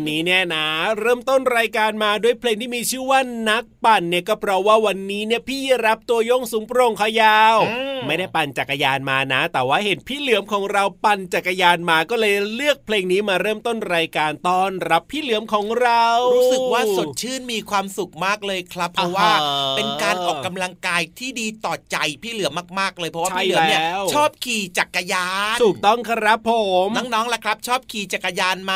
ันนี้เนี่ยนะ เริ่มต้นรายการมาด้วยเพลงที่มีชื่อว่านักปั่นเนี่ยก็เพราะว่าวันนี้เนี่ยพี่รับตัวโยงสูงโปร่งขายาว ไม่ได้ปั่นจักรยานมานะ แต่ว่าเห็นพี่เหลือมของเราปั่นจักรยานมาก็เลยเลือกเพลงนี้มาเริ่มต้นรายการต้อนรับพี่เหลือมของเรา รู้สึกว่าสดชื่นมีความสุขมากเลยครับเพราะว่าเป็นการออกกำลังกายที่ดีต่อใจพี่เหลือมมาก ๆ เลยเพราะว่าพี่เหลือมเนี่ยชอบขี่จักรยาน ถูกต้องครับผมน้องๆล่ะครับ ชอบขี่จักรยานไหม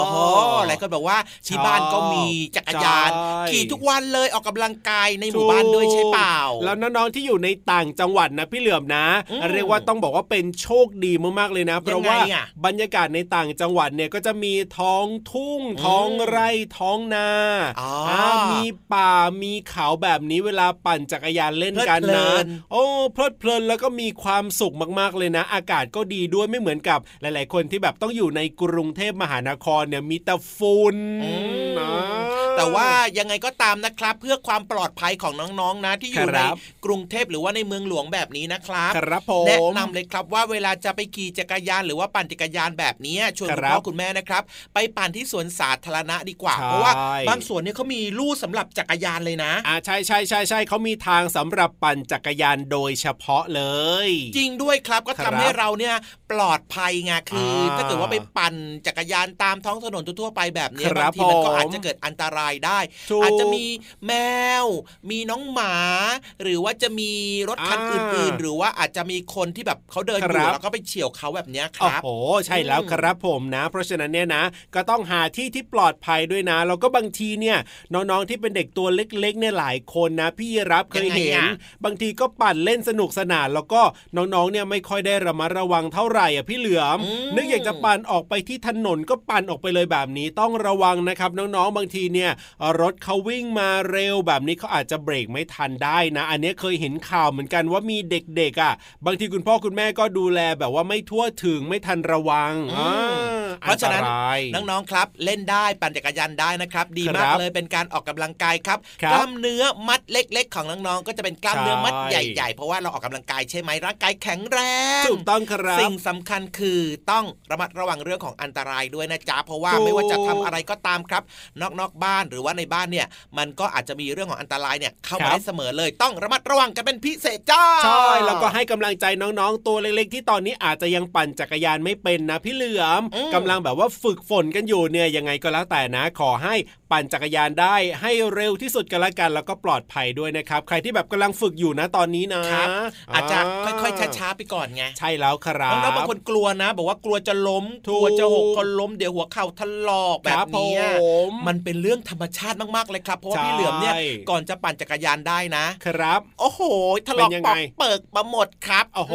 อ๋อหลายคนบอกว่าที่บ้านก็มีจักรยานขี่ทุกวันเลยออกกำลังกายในหมู่บ้านด้วยใช่เปล่า แล้วน้องๆที่อยู่ในต่างจังหวัดนะพี่เหลือมนะ เรียกว่าต้องบอกว่าเป็นโชคดีมากๆเลยนะ เพราะว่าบรรยากาศในต่างจังหวัดเนี่ยก็จะมีท้องทุ่ง ท้องไร่ท้องนามีป่ามีเขาแบบนี้เวลาปั่นจักรยานเล่นกันนะโอ้เพลิดเพลินแล้วก็มีความสุขมากๆเลยนะ อากาศก็ดีด้วยไม่เหมือนกับหลาย ๆ คนที่แบบต้องอยู่ในกรุงเทพมหานครเนี่ยมีแต่ฝุ่นอืมนะ แต่ว่ายังไงก็ตามนะครับ เพื่อความปลอดภัยของน้องๆนะที่อยู่คในรับกรุงเทพหรือว่าในเมืองหลวงแบบนี้นะครับครับผมแนะนำเลยครับว่าเวลาจะไปขี่จักรยานหรือว่าปั่นจักรยานแบบนี้ชวนคุณครับพ่อคุณแม่นะครับ ไปปั่นที่สวนสาธารณะดีกว่าใช่เพราะว่าบางสวนเนี่ยเขามีลู่สำหรับจักรยานเลยนะอ่าใช่ใช่ใช่ใช่เขามีทางสำหรับปั่นจักรยานโดยเฉพาะเลย จริงด้วยครับก็ครัทำบให้เราเนี่ยปลอดภัยไงคืออาถ้าเกิดว่าไปปั่นจักรยานตามท้องถนนทั่วๆไปแบบเนี้ยครับบางทีมันก็ผมอาจจะเกิดอันตรายได้ถูกอาจจะมีแมว มีน้องหมา หรือว่าจะมีรถคันอ่าอื่นๆ หรือว่าอาจจะมีคนที่แบบเขาเดินอคยู่รับแล้วก็ไปเฉี่ยวเขาแบบเนี้ยคโอ้รับโหใช่แล้วอืมครับผมนะ เพราะฉะนั้นเนี่ยนะ ก็ต้องหาที่ที่ปลอดภัยด้วยนะแล้วก็บางทีเนี่ยน้องๆที่เป็นเด็กตัวเล็กๆเนี่ยหลายคนนะ พี่รับเคยเห็ยังนไงอะบางทีก็ปั่นเล่นสนุกสนาน แล้วก็น้องๆเนี่ยไม่ค่อยได้ระมัดระวังเท่าไหร่อะพี่เหลือมอืมนึกอยากจะปั่นออกไปที่ถนนก็ปั่นออกไปเลยแบบนี้ต้องระวังนะครับ น้องๆบางทีเนี่ยรถเขาวิ่งมาเร็วแบบนี้เขาอาจจะเบรกไม่ทันได้นะ อันนี้เคยเห็นข่าวเหมือนกันว่ามีเด็กๆอะ บางทีคุณพ่อคุณแม่ก็ดูแลแบบว่าไม่ทั่วถึงไม่ทันระวังอืมอ่าเพราะฉะนั้นอัตรายน้องๆครับ เล่นได้ปั่นจักรยานได้นะครับ ดีมาคกรับเลยเป็นการออกกำลังกายครับครับกล้ามเนื้อมัดเล็ก ๆ ของน้องๆก็จะเป็นกล้ามเนื้อมัดใช่ใหญ่ๆ เพราะว่าเราออกกำลังกายใช่ไหมร่างกายแข็งแรงถูกต้องครับสิ่งสำคัญคือต้องระมัดระวังเรื่องของอันตรายด้วยนะจ๊ะเพราะว่าถูกไม่ว่าจะทำอะไรก็ตามครับ นอกนอกบ้านหรือว่าในบ้านเนี่ย มันก็อาจจะมีเรื่องของอันตรายเนี่ยเข้าครัมาบได้เสมอเลยต้องระมัดระวังกันเป็นพิเศษจ้าใช่แล้วก็ให้กำลังใจน้องๆ ตัวเล็กๆ ที่ตอนนี้อาจจะยังปั่นจักรยานไม่เป็นนะพี่เหลือมอืมกำลังแบบว่าฝึกฝนกันอยู่เนี่ยยังไงก็แล้วแต่นะขอให้ปั่นจักรยานได้ให้เร็วที่สุดกันละกันแล้วก็ปลอดภัยด้วยนะครับ ใครที่แบบกำลังฝึกอยู่นะตอนนี้นะครับอาจจะค่อยๆช้าๆไปก่อนไงๆใช่แล้วครับน้องๆบางคนกลัวนะ บอกว่ากลัวจะล้มถูกกลัวจะหกคนล้มเดี๋ยวหัวเข่าถลอกแบครับบเนี้ยผมมันเป็นเรื่องธรรมชาติมากๆเลยครับเพราะว่าใช่พี่เหลือมเนี่ยก่อนจะปั่นจักรยานได้นะครับ โอ้โหถลอกเป็นยังปไงอกเปิกมาหมดครับโอ้โห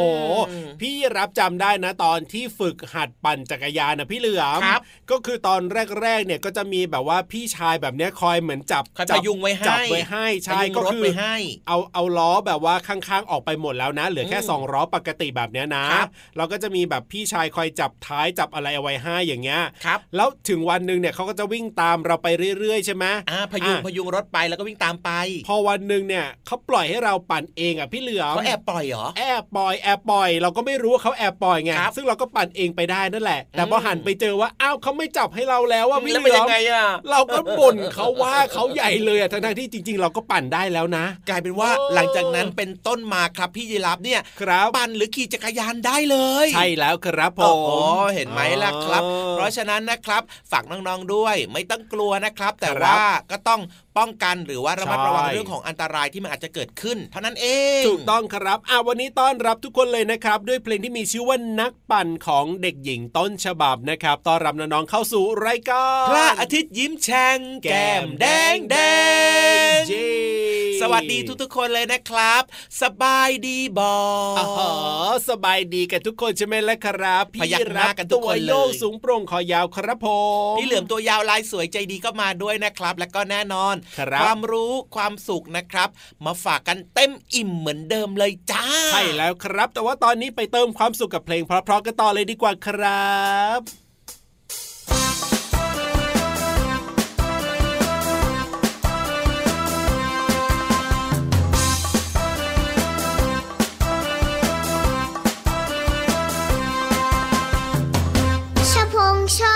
อืมพี่รับจำได้นะตอนที่ฝึกหัดปั่นจักรยานนะพี่เหลือมครับก็คือตอนแรกๆเนี่ยก็จะมีแบบว่าพี่ชายแบบเนี้ยคอยเหมือนจับคอยจัพยุงไว้ให้จับไว้ให้ใช่พยุงก็รถคือไปให้เอาเอาล้อแบบว่าข้างๆออกไปหมดแล้วนะ เหลือแค่อืมสองล้อปกติแบบเนี้ยนะครับเราก็จะมีแบบพี่ชายคอยจับท้ายจับอะไรเอาไว้ให้อย่างเงี้ยครับแล้วถึงวันหนึ่งเนี่ยเขาก็จะวิ่งตามเราไปเรื่อยๆใช่ไหมอ่าพยุงอะพยุงรถไปแล้วก็วิ่งตามไป พอวันหนึ่งเนี่ยเขาปล่อยให้เราปั่นเองอะพี่เหลือมเขาแอบปล่อยเหรอแอบปล่อยแอบปล่อย เราก็ไม่รู้ว่าเขาแอบปล่อยไงครับซึ่งเราก็ปั่นเองไปได้นั่นแหละ แต่พออมหันไปเจอว่าอ้าวเขาไม่จับให้เราแล้วว่าพี่แล้วเหเป็นลือยัมงไงอะเราก็บ่นเขาว่าเขาใหญ่เลยอะทั้งๆที่จริง ๆ เราก็ปั่นได้แล้วนะ กลายเป็นว่าโอ้หลังจากนั้นเป็นต้นมาครับพี่ยีรับเนี่ยครับปั่นหรือขี่จักรยานได้เลย ใช่แล้วครับผโอ้มโหเห็นไหมล่ะครับอ๋อเพราะฉะนั้นนะครับฝากน้องๆด้วย ไม่ต้องกลัวนะครับ แต่ครับว่าก็ต้อง ป้องกันหรือว่าระมัดใช่ระวังเรื่องของอันตรายที่มันอาจจะเกิดขึ้น เท่านั้นเองถูกต้องครับอะวันนี้ต้อนรับทุกคนเลยนะครับ ด้วยเพลงที่มีชื่อว่านักปั่นของเด็กหญิงต้นฉบับนะครับต้อนรับน้องๆเข้าสู่รายการพระอาทิตย์ยิ้มแฉ่งแก้มแดงแดงเย้สวัสดีทุกๆคนเลยนะครับ สบายดีบออ๋อสบายดีกันทุกคนใช่ไหมล่ะครับพยักหน้ากันทุกคนเลยตัวโยกสูงโปร่งคอยาวครับผมพี่เหลือมตัวยาวลายสวยใจดีก็มาด้วยนะครับ และก็แน่นอนครับความรู้ความสุขนะครับ มาฝากกันเต็มอิ่มเหมือนเดิมเลยจ้าใช่แล้วครับ แต่ว่าตอนนี้ไปเติมความสุขกับเพลงเพราะๆกันต่อเลยดีกว่าครับชอ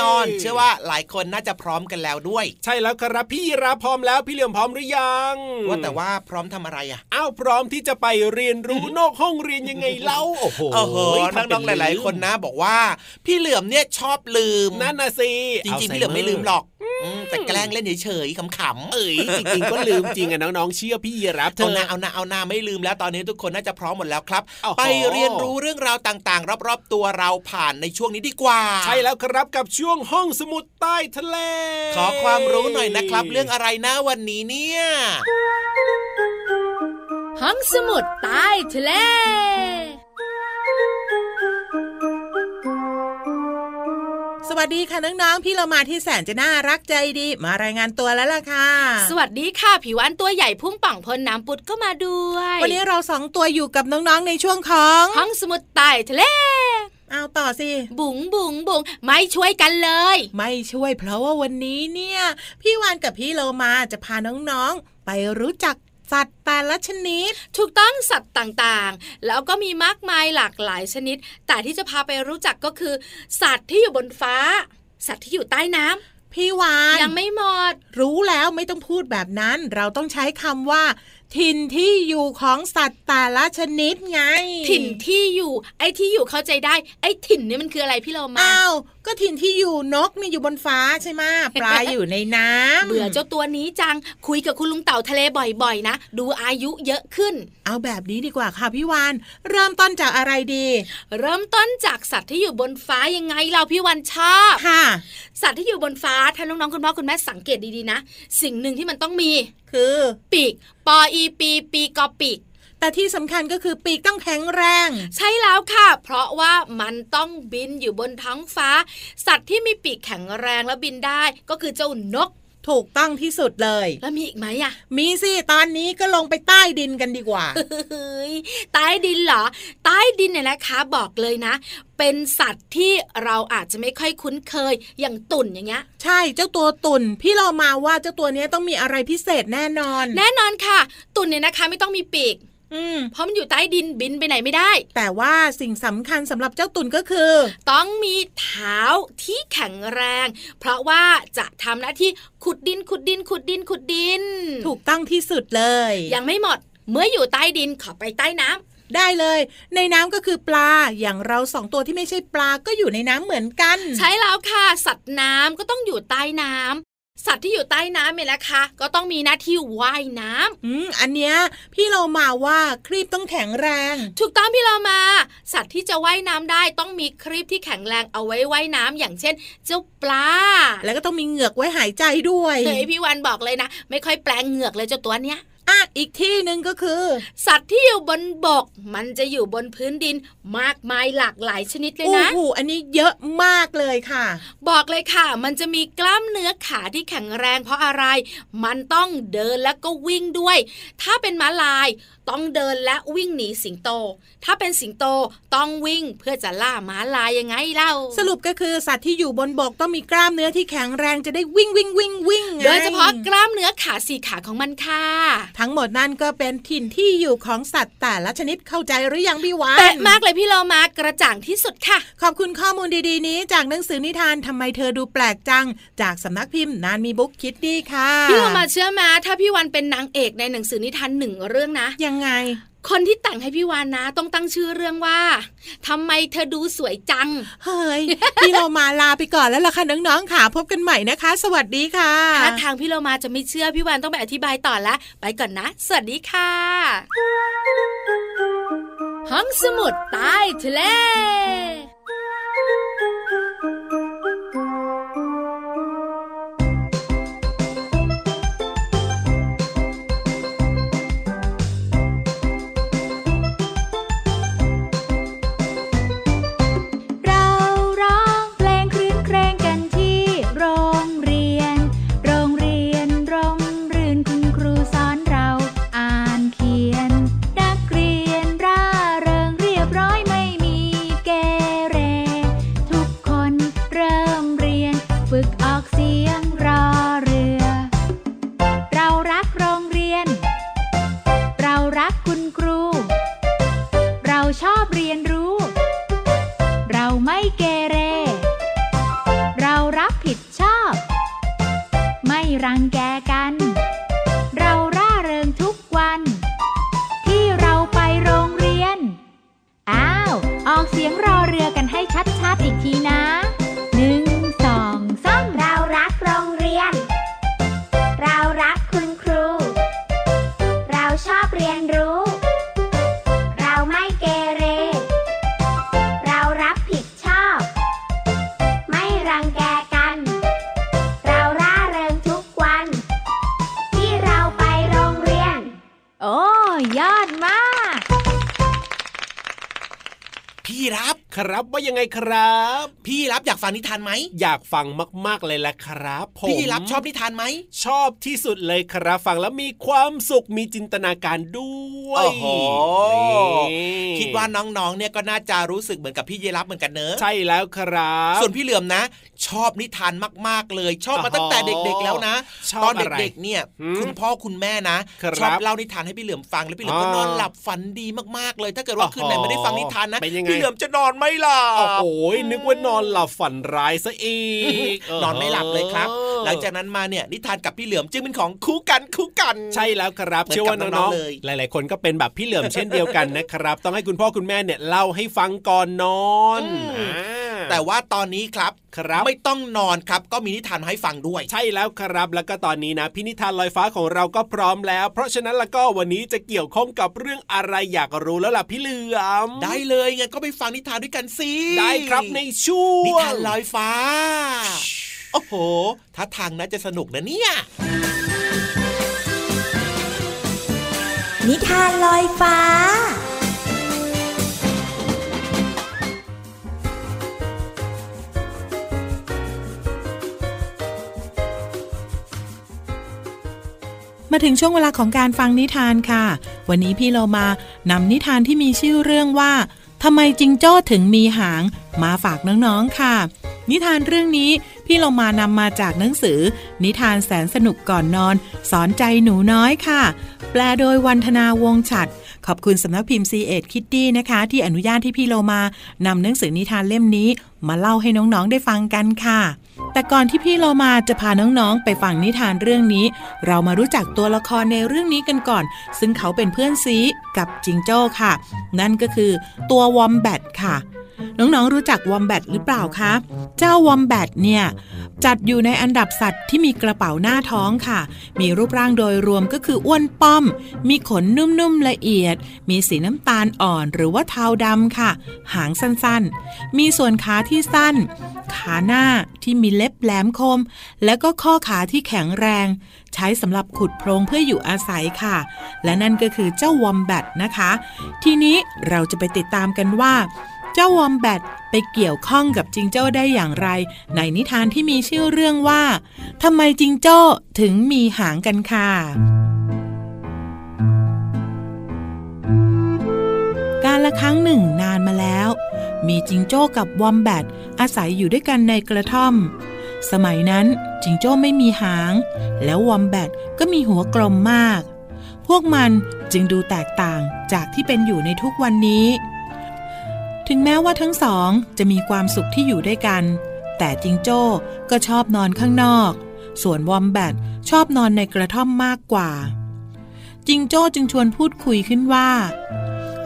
น่นอน เชื่อว่าหลายคนน่าจะพร้อมกันแล้วด้วย ใช่แล้วครับพี่รับพร้อมแล้วพี่เหลือมพร้อมหรือยังว่าแต่ว่าพร้อมทำอะไรอะอ้าวพร้อมที่จะไปเรียนรู้นอกห้องเรียนยังไงเล่าโอ้โหโอ้โหน้องๆหลาย ๆ คนนะ บอกว่า พี่เหลือมเนี่ยชอบลืมนั่นน่ะสิจริงๆพี่เหลือมไม่ลืมหรอกอืม แต่แกล้งเล่นเฉยๆขำๆเอ้ยจริงๆก็ลืมจริงอะน้องๆเชื่อพี่รับเถเอาอะนาเอานาเอานาไม่ลืมแล้วตอนนี้ทุกคนน่าจะพร้อมหมดแล้วครับโอ้โหไปเรียนรู้เรื่องราวต่างๆ รอบๆตัวเราผ่านในช่วงนี้ดีกว่า ใช่แล้วครับกับช่วงห้องสมุดใต้ทะเล ขอความรู้หน่อยนะครับ เรื่องอะไรนะวันนี้เนี่ยห้องสมุดใต้ทะเล สวัสดีค่ะน้องๆพี่เรามาที่แสนจะน่ารักใจดี มารายงานตัวแล้วล่ะค่ะ สวัสดีค่ะ ผิววันตัวใหญ่พุ่งป่องพ้นน้ำปุดก็มาด้วย วันนี้เราสองตัวอยู่กับน้องๆในช่วงของห้องสมุดใต้ทะเลเอาต่อสิ บุ๋งบุ๋งบุ๋งไม่ช่วยกันเลย ไม่ช่วยเพราะว่าวันนี้เนี่ย พี่วานกับพี่โลมาจะพาน้องๆ ไปรู้จัก สัตว์แต่ละชนิด ถูกต้องสัตว์ต่างๆ แล้วก็มีมากมายหลากหลายชนิด แต่ที่จะพาไปรู้จักก็คือ สัตว์ที่อยู่บนฟ้า สัตว์ที่อยู่ใต้น้ำพี่วานยังไม่หมด รู้แล้วไม่ต้องพูดแบบนั้น เราต้องใช้คำว่า ถิ่นที่อยู่ของสัตว์แต่ละชนิดไง ถิ่นที่อยู่ ไอ้ที่อยู่เข้าใจได้ ไอ้ถิ่นนี่มันคืออะไรพี่เรามาอ้าวก็ถิ่นที่อยู่นกเนี่ยอยู่บนฟ้าใช่ไหมปลาอยู่ในน้ำเบื่อเจ้าตัวนี้จังคุยกับคุณลุงเต่าทะเลบ่อยๆ นะ ดูอายุเยอะขึ้น เอาแบบนี้ดีกว่าค่ะพี่วานเริ่มต้นจากอะไรดี เริ่มต้นจากสัตว์ที่อยู่บนฟ้ายังไงเราพี่วันชอบค่ะ สัตว์ที่อยู่บนฟ้าถ้าน้องๆคุณพ่อคุณแม่สังเกตดีๆนะ สิ่งหนึ่งที่มันต้องมี คือปีกปออีปีปีกอปีกแต่ที่สำคัญก็คือปีกต้องแข็งแรง ใช่แล้วค่ะ เพราะว่ามันต้องบินอยู่บนท้องฟ้า สัตว์ที่มีปีกแข็งแรงและบินได้ ก็คือเจ้านก ถูกต้องที่สุดเลย แล้วมีอีกไหมอะมีสิตอนนี้ก็ลงไปใต้ดินกันดีกว่าเฮ้ยใต้ดินเหรอ ใต้ดินเนี่ยนะคะบอกเลยนะเป็นสัตว์ที่เราอาจจะไม่ค่อยคุ้นเคยอย่างตุ่นอย่างเงี้ย ใช่เจ้าตัวตุ่นพี่เรามาว่าเจ้าตัวเนี้ยต้องมีอะไรพิเศษแน่นอน แน่นอนค่ะ ตุ่นเนี่ยนะคะไม่ต้องมีปีก อืมเพราะมันอยู่ใต้ดินบินไปไหนไม่ได้ แต่ว่าสิ่งสำคัญสำหรับเจ้าตุ่นก็คือ ต้องมีเท้าที่แข็งแรง เพราะว่าจะทำหน้าที่ขุดดินขุดดินขุดดินขุดดิน ถูกต้องที่สุดเลย ยังไม่หมด เมื่ออยู่ใต้ดินขอไปใต้น้ำได้เลย ในน้ำก็คือปลาอย่างเราสองตัวที่ไม่ใช่ปลาก็อยู่ในน้ำเหมือนกัน ใช่แล้วค่ะ สัตว์น้ำก็ต้องอยู่ใต้น้ำ สัตว์ที่อยู่ใต้น้ำเนี่ยนะคะ ก็ต้องมีหน้าที่ว่ายน้ำอืมอันเนี้ยพี่เรามาว่าครีบต้องแข็งแรง ถูกต้องพี่เรามา สัตว์ที่จะว่ายน้ำได้ต้องมีครีบที่แข็งแรงเอาไว้ว่ายน้ำอย่างเช่น เจ้าปลา แล้วก็ต้องมีเหงือกไว้หายใจด้วยเฮ้ยพี่วันบอกเลยนะ ไม่ค่อยแปลงเหงือกเลยเจ้าตัวเนี้ย อะอีกที่หนึ่งก็คือ สัตว์ที่อยู่บนบก มันจะอยู่บนพื้นดินมากมายหลากหลายชนิดเลยโอ้นะโหอันนี้เยอะมากเลยค่ะ บอกเลยค่ะ มันจะมีกล้ามเนื้อขาที่แข็งแรงเพราะอะไร มันต้องเดินแล้วก็วิ่งด้วย ถ้าเป็นม้าลายต้องเดินและวิ่งหนีสิงโต ถ้าเป็นสิงโตต้องวิ่งเพื่อจะล่าม้าลายยังไงเล่า สรุปก็คือสัตว์ที่อยู่บนบกต้องมีกล้ามเนื้อที่แข็งแรงจะได้วิ่งวิ่งวิ่งวิ่งไงโดยเฉพาะกล้ามเนื้อขาสี่ขาของมันค่ะทั้งหมดนั่นก็เป็นถิ่นที่อยู่ของสัตว์แต่ละชนิดเข้าใจหรือยังพี่วานเป๊ะมากเลยพี่เรามากระจ่างที่สุดค่ะ ขอบคุณข้อมูลดีๆนี้ จากหนังสือนิทานทำไมเธอดูแปลกจัง จากสำนักพิมพ์นานมีบุ๊กคิดดีค่ะ พี่เรามาเชื่อมาถ้าพี่วันเป็นนางเอกในหนังสือนิทานหนึ่งเรื่องนะ ยังไง คนที่แต่งให้พี่วานนะ ต้องตั้งชื่อเรื่องว่าทำไมเธอดูสวยจัง เฮ้ย พี่เรามาลาไปก่อนแล้วล่ะค่ะน้องๆค่ะ พบกันใหม่นะคะ สวัสดีค่ะถ้าทางพี่เรามาจะไม่เชื่อพี่วานต้องไปอธิบายต่อละไปก่อนนะ สวัสดีค่ะห้องสมุดใต้ทะเล เราชอบเรียนรู้ เราไม่เกเร เรารับผิดชอบ ไม่รังแกกัน เราร่าเริงทุกวัน ที่เราไปโรงเรียน โอ้ยอดมาก พี่รับค รับว่ายังไงครับ พี่รับอยากฟังนิทานไหมอยากฟังมากๆเลยแหละครับผมพี่รับชอบนิทานไหมชอบที่สุดเลยครับ ฟังแล้วมีความสุขมีจินตนาการด้วยโอ้โหนี่คิดว่าน้องๆเนี่ยก็น่าจะรู้สึกเหมือนกับพี่เยรับเหมือนกันเนอะใช่แล้วครับ ส่วนพี่เหลือมนะ ชอบนิทานมากๆเลย ชอบมาตั้งแต่เด็กๆแล้วนะชอบตอนอะไรเด็กๆเนี่ยหืมคุณพ่อคุณแม่นะครับชอบเล่านิทานให้พี่เหลือมฟังแล้วพี่เหลือมก็อ๋อนอนหลับฝันดีมากๆเลย ถ้าเกิดว่าโอ้โหคืนไหนไม่ได้ฟังนิทานนะเป็นยังไงพี่เหลือมจะนอนไม่หลับโอ้โหนึกว่านอนหลับฝันร้ายซะอีกนอนไม่หลับเลยครับ หลังจากนั้นมาเนี่ยนิทานกับพี่เหลือมจึงเป็นของคู่กันคู่กัน ใช่แล้วครับเหมือนเชื่อว่ากับน้น้อองงๆเลยๆหลาย ๆ คนก็เป็นแบบพี่เหลือมเช่นเดียวกันนะครับ ต้องให้คุณพ่อคุณแม่เนี่ยเล่าให้ฟังก่อนนอนอืมอ่า แต่ว่าตอนนี้ครับครับไม่ต้องนอนครับก็มีนิทานมาให้ฟังด้วย ใช่แล้วครับ แล้วก็ตอนนี้นะพินิธานลอยฟ้าของเราก็พร้อมแล้ว เพราะฉะนั้นแล้วก็วันนี้จะเกี่ยวข้องกับเรื่องอะไรอยากรู้แล้วล่ะพี่เหลือมได้เลยงั้นก็ไปฟังนิทานด้วยกันสิได้ครับในช่วงนิทานลอยฟ้า โอ้โหถ้าทางน่าจะสนุกนะเนี่ย นิทานลอยฟ้า มาถึงช่วงเวลาของการฟังนิทานค่ะ วันนี้พี่เรามานำนิทานที่มีชื่อเรื่องว่าทำไมจิงโจ้ถึงมีหาง มาฝากน้องๆค่ะ นิทานเรื่องนี้พี่เรามานำมาจากหนังสือ นิทานแสนสนุกก่อนนอน สอนใจหนูน้อยค่ะ แปลโดยวันธนาวงฉัด ขอบคุณสำนักพิมพ์ C ีเอ็ดคิตตี้นะคะ ที่อนุญาตที่พี่โลมานำหนังสือนิทานเล่มนี้ มาเล่าให้น้องๆได้ฟังกันค่ะ แต่ก่อนที่พี่โลมาจะพาน้องๆ ไปฟังนิทานเรื่องนี้ เรามารู้จักตัวละครในเรื่องนี้กันก่อน ซึ่งเขาเป็นเพื่อนซีกับจิงโจ้ค่ะ นั่นก็คือตัววอมแบตค่ะ น้องๆรู้จักวอมแบทหรือเปล่าคะ เจ้าวอมแบทเนี่ยจัดอยู่ในอันดับสัตว์ที่มีกระเป๋าหน้าท้องค่ะ มีรูปร่างโดยรวมก็คืออ้วนป้อม มีขนนุ่มๆละเอียด มีสีน้ำตาลอ่อนหรือว่าเทาดำค่ะ หางสั้นๆ มีส่วนขาที่สั้น ขาหน้าที่มีเล็บแหลมคม แล้วก็ข้อขาที่แข็งแรง ใช้สำหรับขุดโพรงเพื่ออยู่อาศัยค่ะ และนั่นก็คือเจ้าวอมแบทนะคะ ทีนี้เราจะไปติดตามกันว่า เจ้าวอมแบทไปเกี่ยวข้องกับจิงโจ้ได้อย่างไร ในนิทานที่มีชื่อเรื่องว่าทำไมจิงโจ้ถึงมีหางกันค่ะ การละครั้งหนึ่งนานมาแล้ว มีจิงโจ้กับวอมแบทอาศัยอยู่ด้วยกันในกระท่อม สมัยนั้นจิงโจ้ไม่มีหาง แล้ววอมแบทก็มีหัวกลมมาก พวกมันจึงดูแตกต่างจากที่เป็นอยู่ในทุกวันนี้ ถึงแม้ว่าทั้งสองจะมีความสุขที่อยู่ด้วยกัน แต่จิงโจ้ก็ชอบนอนข้างนอก ส่วนวอมแบทชอบนอนในกระท่อมมากกว่า จิงโจ้จึงชวนพูดคุยขึ้นว่า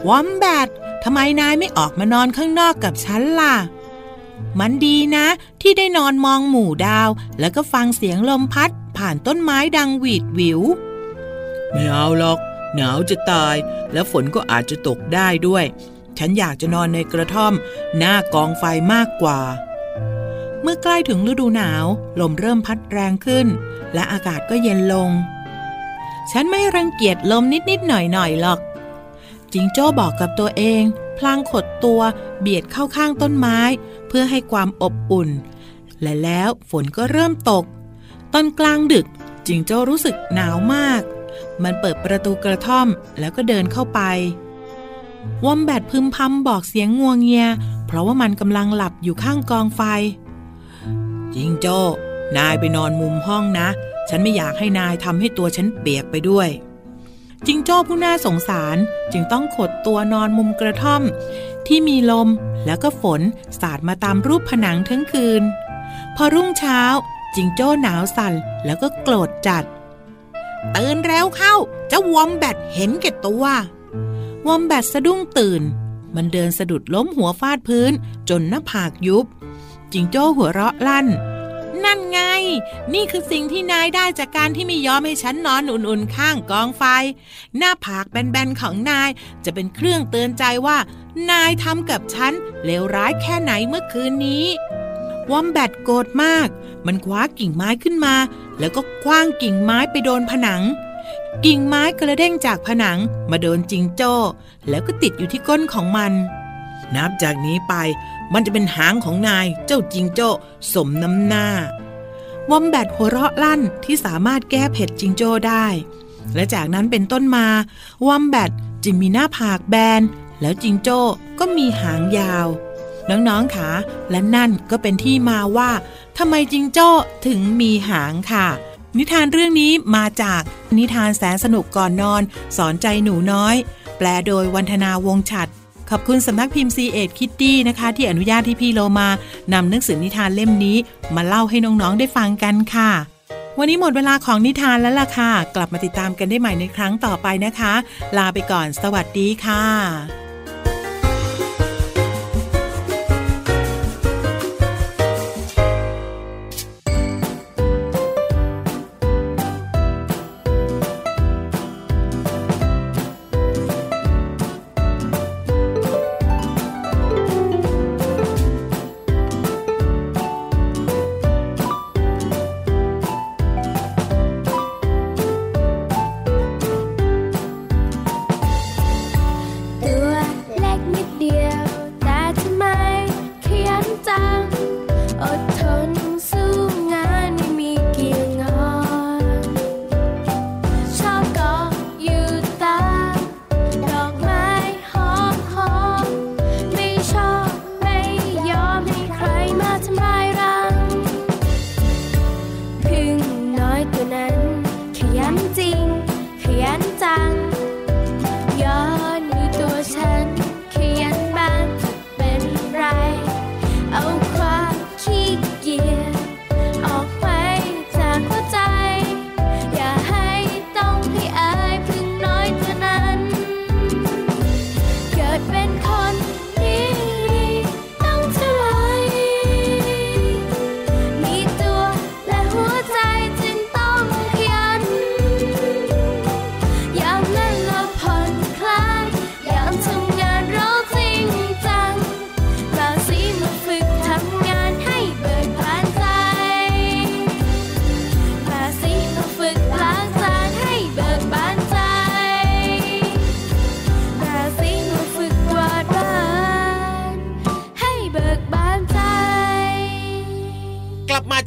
วอมแบททำไมนายไม่ออกมานอนข้างนอกกับฉันล่ะ มันดีนะ ที่ได้นอนมองหมู่ดาว แล้วก็ฟังเสียงลมพัด ผ่านต้นไม้ดังหวีดหวิว ไม่เอาหรอก หนาวจะตาย แล้วฝนก็อาจจะตกได้ด้วย ฉันอยากจะนอนในกระท่อม หน้ากองไฟมากกว่า เมื่อใกล้ถึงฤดูหนาว ลมเริ่มพัดแรงขึ้น และอากาศก็เย็นลง ฉันไม่รังเกียจลมนิดๆหน่อยๆหรอก จิงโจ้บอกกับตัวเอง พลางขดตัวเบียดเข้าข้างต้นไม้ เพื่อให้ความอบอุ่น และแล้วฝนก็เริ่มตก ตอนกลางดึกจิงโจ้รู้สึกหนาวมาก มันเปิดประตูกระท่อมแล้วก็เดินเข้าไป วอมแบทพึมพำบอกเสียงงวงเงีย เพราะว่ามันกำลังหลับอยู่ข้างกองไฟจิงโจ้ นายไปนอนมุมห้องนะ ฉันไม่อยากให้นายทำให้ตัวฉันเปียกไปด้วย จิงโจ้ผู้น่าสงสารจึงต้องขดตัวนอนมุมกระท่อม ที่มีลมแล้วก็ฝนสาดมาตามรูปผนังทั้งคืน พอรุ่งเช้าจิงโจ้หนาวสั่นแล้วก็โกรธจัดตื่นแล้วเข้าเจ้าวอมแบตเห็นแก่ตัว วอมแบตสะดุ้งตื่น มันเดินสะดุดล้มหัวฟาดพื้น จนหน้าผากยุบ จิงโจ้หัวเราะลั่น นั่นไง นี่คือสิ่งที่นายได้จากการที่ไม่ยอมให้ฉันนอนอุ่นๆข้างกองไฟ หน้าผากแบนๆของนายจะเป็นเครื่องเตือนใจว่า นายทำกับฉันเลวร้ายแค่ไหนเมื่อคืนนี้วอมแบตโกรธมาก มันคว้ากิ่งไม้ขึ้นมา แล้วก็คว้างกิ่งไม้ไปโดนผนัง กิ่งไม้กระเด้งจากผนังมาโดนจิงโจ้ แล้วก็ติดอยู่ที่ก้นของมัน นับจากนี้ไปมันจะเป็นหางของนายเจ้าจิงโจ้ สมน้ำหน้าวอมแบตหัวเราะลั่นที่สามารถแก้เผ็ดจิงโจ้ได้ และจากนั้นเป็นต้นมาวอมแบตจึงมีหน้าผากแบน แล้วจิงโจ้ก็มีหางยาว น้องๆค่ะและนั่นก็เป็นที่มาว่าทำไมจิงโจ้ถึงมีหางค่ะ นิทานเรื่องนี้มาจากนิทานแสนสนุกก่อนนอน สอนใจหนูน้อย แปลโดยวันธนาวงศ์ฉัดขอบคุณสำนักพิมพ์ซีเอ็ดคิตตี้นะคะ ที่อนุญาตที่พี่โลมานำหนังสือนิทานเล่มนี้ มาเล่าให้น้องๆได้ฟังกันค่ะ วันนี้หมดเวลาของนิทานแล้วล่ะค่ะ กลับมาติดตามกันได้ใหม่ในครั้งต่อไปนะคะ ลาไปก่อน สวัสดีค่ะ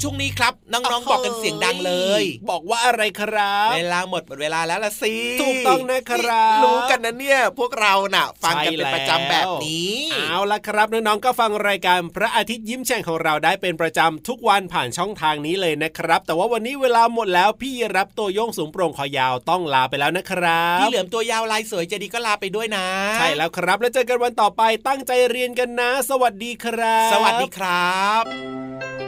ช่วงนี้ครับน้องๆบอกกันเสียงดังเลย บอกว่าอะไรครับเวลาหมดหมดเวลาแล้วละสิถูกต้องนะครับรู้กันนะเนี่ยพวกเราน่ะ ฟังกันเป็นใช่แล้วประจำแบบนี้เอาละครับน้องๆก็ฟังรายการพระอาทิตย์ยิ้มแฉ่งของเราได้เป็นประจำทุกวันผ่านช่องทางนี้เลยนะครับ แต่ว่าวันนี้เวลาหมดแล้วพี่รับตัวโยงสูงโปร่งคอยาวต้องลาไปแล้วนะครับพี่เหลือมตัวยาวลายสวยใจะดีก็ลาไปด้วยนะ ใช่แล้วครับแล้วเจอกันวันต่อไปตั้งใจเรียนกันนะ สวัสดีครับ สวัสดีครับ